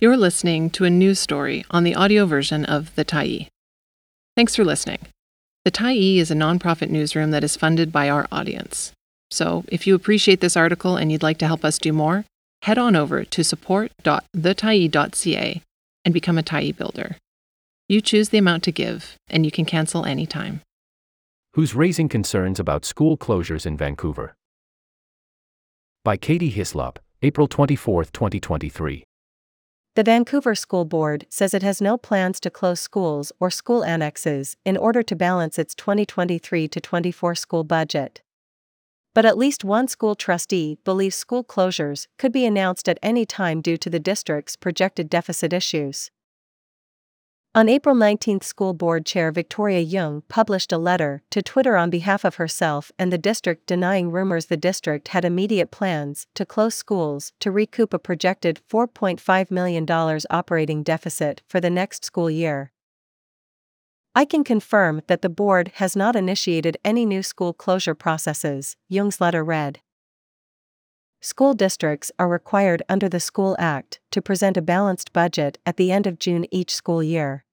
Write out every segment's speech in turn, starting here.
You're listening to a news story on the audio version of The Tyee. Thanks for listening. The Tyee is a nonprofit newsroom that is funded by our audience. So, if you appreciate this article and you'd like to help us do more, head on over to support.thetyee.ca and become a Tyee builder. You choose the amount to give, and you can cancel anytime. Who's raising concerns about school closures in Vancouver? By Katie Hyslop, April 24, 2023. The Vancouver School Board says it has no plans to close schools or school annexes in order to balance its 2023 to 24 school budget. But at least one school trustee believes school closures could be announced at any time due to the district's projected deficit issues. On April 19, School Board Chair Victoria Jung published a letter to Twitter on behalf of herself and the district denying rumors the district had immediate plans to close schools to recoup a projected $4.5 million operating deficit for the next school year. I can confirm that the board has not initiated any new school closure processes, Jung's letter read. School districts are required under the School Act to present a balanced budget at the end of June each school year.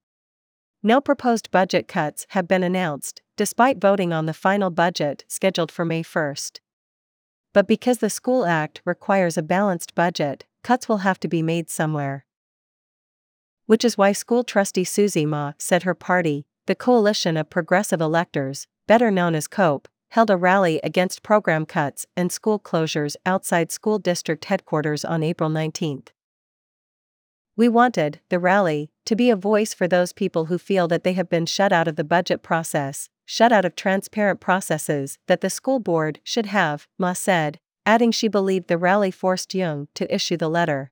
No proposed budget cuts have been announced, despite voting on the final budget scheduled for May 1. But because the School Act requires a balanced budget, cuts will have to be made somewhere. Which is why school trustee Suzie Mah said her party, the Coalition of Progressive Electors, better known as COPE, held a rally against program cuts and school closures outside school district headquarters on April 19. We wanted, the rally, to be a voice for those people who feel that they have been shut out of the budget process, shut out of transparent processes that the school board should have, Mah said, adding she believed the rally forced Jung to issue the letter.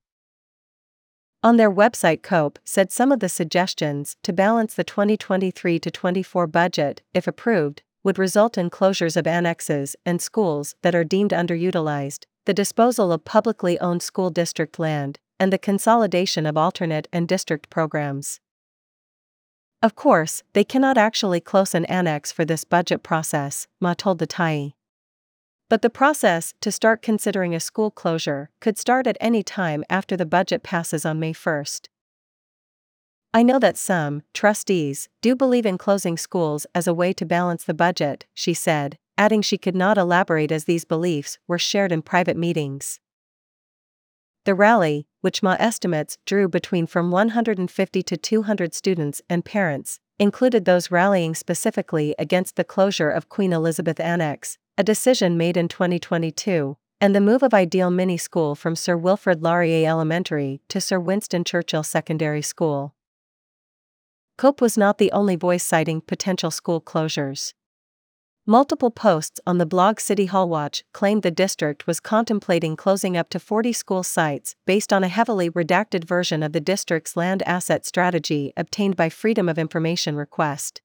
On their website, COPE said some of the suggestions to balance the 2023 24 budget, if approved, would result in closures of annexes and schools that are deemed underutilized, the disposal of publicly owned school district land, and the consolidation of alternate and district programs. Of course, they cannot actually close an annex for this budget process, Mah told the Tyee. But the process to start considering a school closure could start at any time after the budget passes on May 1st. I know that some trustees do believe in closing schools as a way to balance the budget, she said, adding she could not elaborate as these beliefs were shared in private meetings. The rally, which Mah estimates drew between from 150 to 200 students and parents, included those rallying specifically against the closure of Queen Elizabeth Annex, a decision made in 2022, and the move of Ideal Mini School from Sir Wilfrid Laurier Elementary to Sir Winston Churchill Secondary School. Cope was not the only voice citing potential school closures. Multiple posts on the blog City Hall Watch claimed the district was contemplating closing up to 40 school sites based on a heavily redacted version of the district's land asset strategy obtained by Freedom of Information request.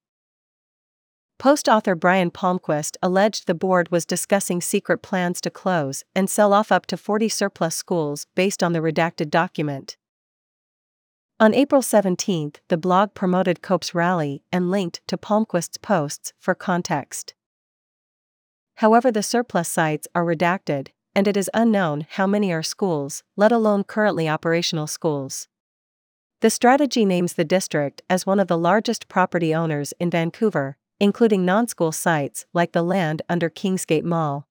Post author Brian Palmquist alleged the board was discussing secret plans to close and sell off up to 40 surplus schools based on the redacted document. On April 17, the blog promoted Cope's rally and linked to Palmquist's posts for context. However, the surplus sites are redacted, and it is unknown how many are schools, let alone currently operational schools. The strategy names the district as one of the largest property owners in Vancouver, including non school sites like the land under Kingsgate Mall.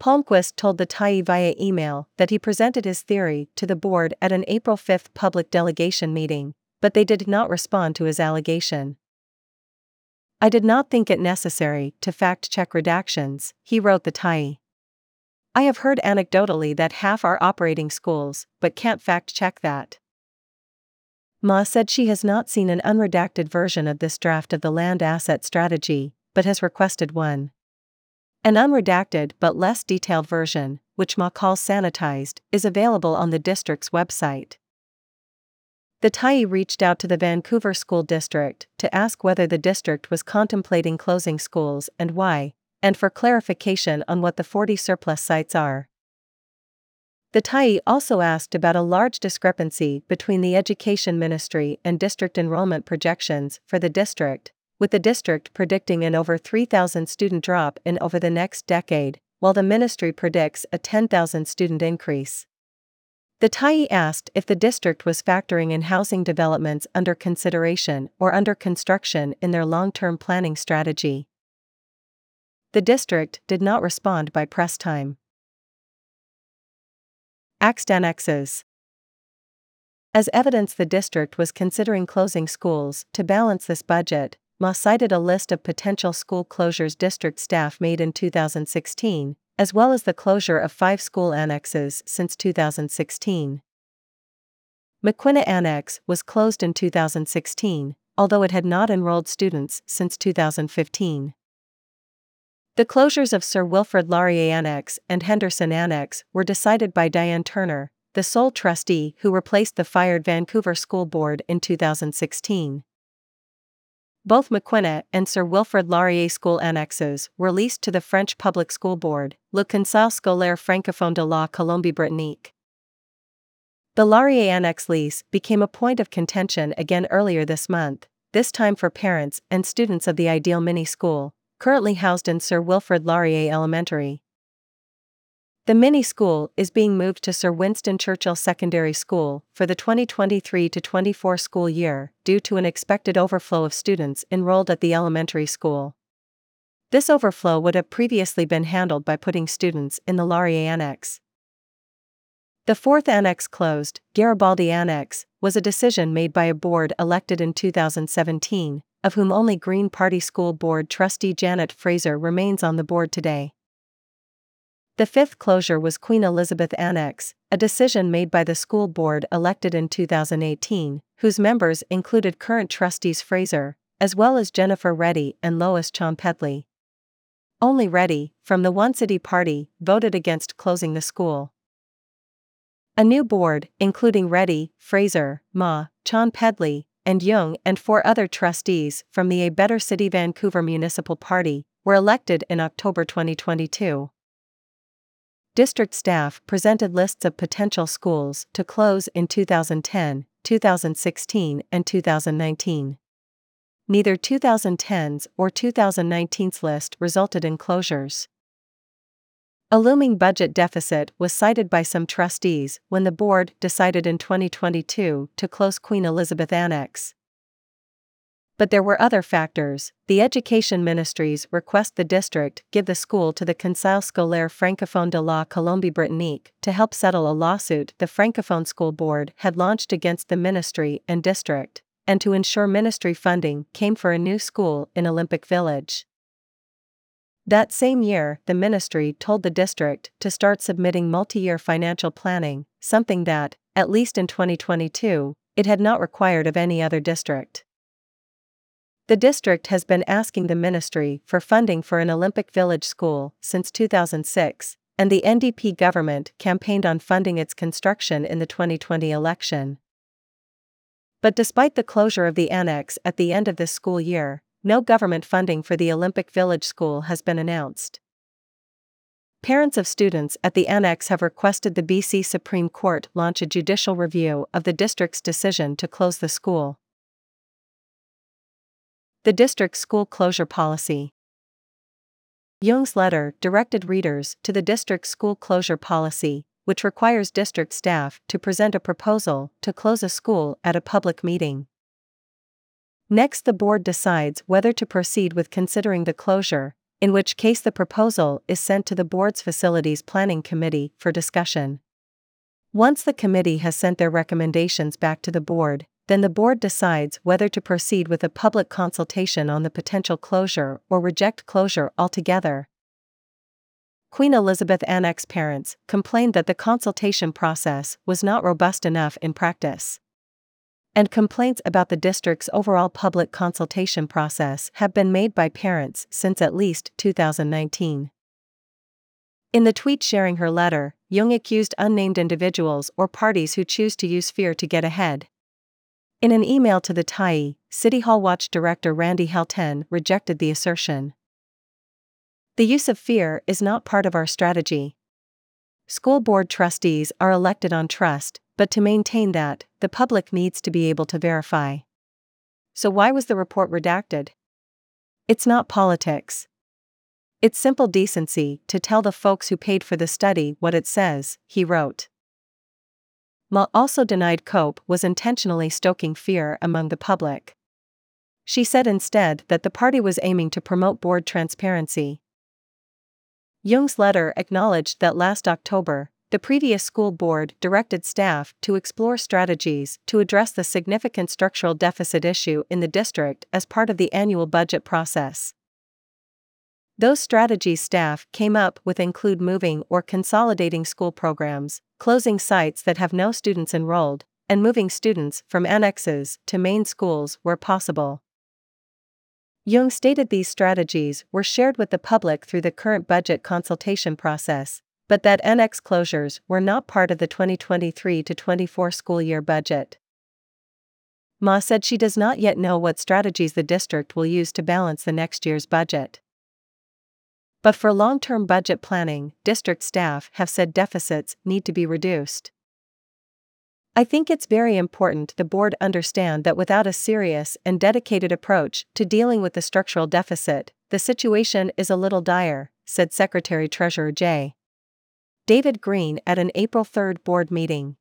Palmquist told the Tyee via email that he presented his theory to the board at an April 5 public delegation meeting, but they did not respond to his allegation. I did not think it necessary to fact check redactions, he wrote the Tyee. I have heard anecdotally that half are operating schools, but can't fact check that. Mah said she has not seen an unredacted version of this draft of the land asset strategy, but has requested one. An unredacted but less detailed version, which Mah calls sanitized, is available on the district's website. The Tyee reached out to the Vancouver School District to ask whether the district was contemplating closing schools and why, and for clarification on what the 40 surplus sites are. The Tyee also asked about a large discrepancy between the Education Ministry and district enrollment projections for the district, with the district predicting an over 3,000 student drop in over the next decade, while the ministry predicts a 10,000 student increase. The Tyee asked if the district was factoring in housing developments under consideration or under construction in their long term planning strategy. The district did not respond by press time. Axed annexes. As evidence the district was considering closing schools to balance this budget, Mah cited a list of potential school closures district staff made in 2016, as well as the closure of five school annexes since 2016. Maquinna Annex was closed in 2016, although it had not enrolled students since 2015. The closures of Sir Wilfrid Laurier Annex and Henderson Annex were decided by Dianne Turner, the sole trustee who replaced the fired Vancouver School Board in 2016. Both Maquinna and Sir Wilfrid Laurier school annexes were leased to the French Public School Board, Le Conseil Scolaire Francophone de la Colombie-Britannique. The Laurier Annex lease became a point of contention again earlier this month, this time for parents and students of the Ideal Mini School, currently housed in Sir Wilfrid Laurier Elementary. The mini school is being moved to Sir Winston Churchill Secondary School for the 2023 24 school year due to an expected overflow of students enrolled at the elementary school. This overflow would have previously been handled by putting students in the Laurier Annex. The fourth annex closed, Garibaldi Annex, was a decision made by a board elected in 2017, of whom only Green Party School Board trustee Janet Fraser remains on the board today. The fifth closure was Queen Elizabeth Annex, a decision made by the school board elected in 2018, whose members included current trustees Fraser, as well as Jennifer Reddy and Lois Chan-Pedley. Only Reddy, from the One City Party, voted against closing the school. A new board, including Reddy, Fraser, Mah, Chan-Pedley, and Jung and four other trustees from the A Better City Vancouver Municipal Party, were elected in October 2022 district staff presented lists of potential schools to close in 2010, 2016, and 2019. Neither 2010's or 2019's list resulted in closures. A looming budget deficit was cited by some trustees when the board decided in 2022 to close Queen Elizabeth Annex. But there were other factors. The education ministries request the district give the school to the Conseil scolaire francophone de la Colombie-Britannique to help settle a lawsuit the Francophone School Board had launched against the ministry and district, and to ensure ministry funding came for a new school in Olympic Village. That same year, the ministry told the district to start submitting multi year financial planning, something that, at least in 2022, it had not required of any other district. The district has been asking the ministry for funding for an Olympic Village school since 2006, and the NDP government campaigned on funding its construction in the 2020 election. But despite the closure of the annex at the end of this school year, no government funding for the Olympic Village school has been announced. Parents of students at the annex have requested the BC Supreme Court launch a judicial review of the district's decision to close the school. The district's school closure policy. Jung's letter directed readers to the district's school closure policy, which requires district staff to present a proposal to close a school at a public meeting. Next, the board decides whether to proceed with considering the closure, in which case the proposal is sent to the board's facilities planning committee for discussion. Once the committee has sent their recommendations back to the board, then the board decides whether to proceed with a public consultation on the potential closure or reject closure altogether. Queen Elizabeth Annex parents complained that the consultation process was not robust enough in practice. And complaints about the district's overall public consultation process have been made by parents since at least 2019. In the tweet sharing her letter, Jung accused unnamed individuals or parties who choose to use fear to get ahead in an email to the Tyee, City Hall Watch Director Randy Helten rejected the assertion. The use of fear is not part of our strategy. School board trustees are elected on trust, but to maintain that, the public needs to be able to verify. So, why was the report redacted? It's not politics. It's simple decency to tell the folks who paid for the study what it says, he wrote. Mah also denied COPE was intentionally stoking fear among the public. She said instead that the party was aiming to promote board transparency. Jung's letter acknowledged that last October, the previous school board directed staff to explore strategies to address the significant structural deficit issue in the district as part of the annual budget process. Those strategies staff came up with include moving or consolidating school programs, closing sites that have no students enrolled, and moving students from annexes to main schools where possible. Jung stated these strategies were shared with the public through the current budget consultation process, but that annex closures were not part of the 2023 24 school year budget. Mah said she does not yet know what strategies the district will use to balance the next year's budget. But for long term budget planning, district staff have said deficits need to be reduced. I think it's very important the board understand that without a serious and dedicated approach to dealing with the structural deficit, the situation is a little dire, said Secretary Treasurer J. David Green at an April 3 board meeting.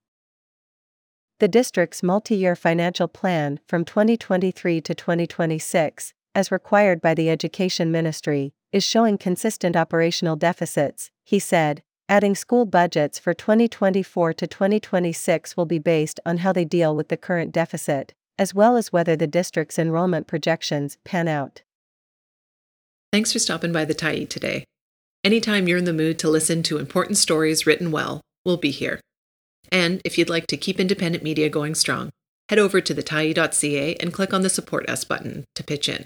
The district's multi year financial plan from 2023 to 2026, as required by the Education Ministry, is showing consistent operational deficits, he said, adding school budgets for 2024 to 2026 will be based on how they deal with the current deficit, as well as whether the district's enrollment projections pan out. Thanks for stopping by the Tyee today. Anytime you're in the mood to listen to important stories written well, we'll be here. And if you'd like to keep independent media going strong, head over to thetyee.ca and click on the Support Us button to pitch in.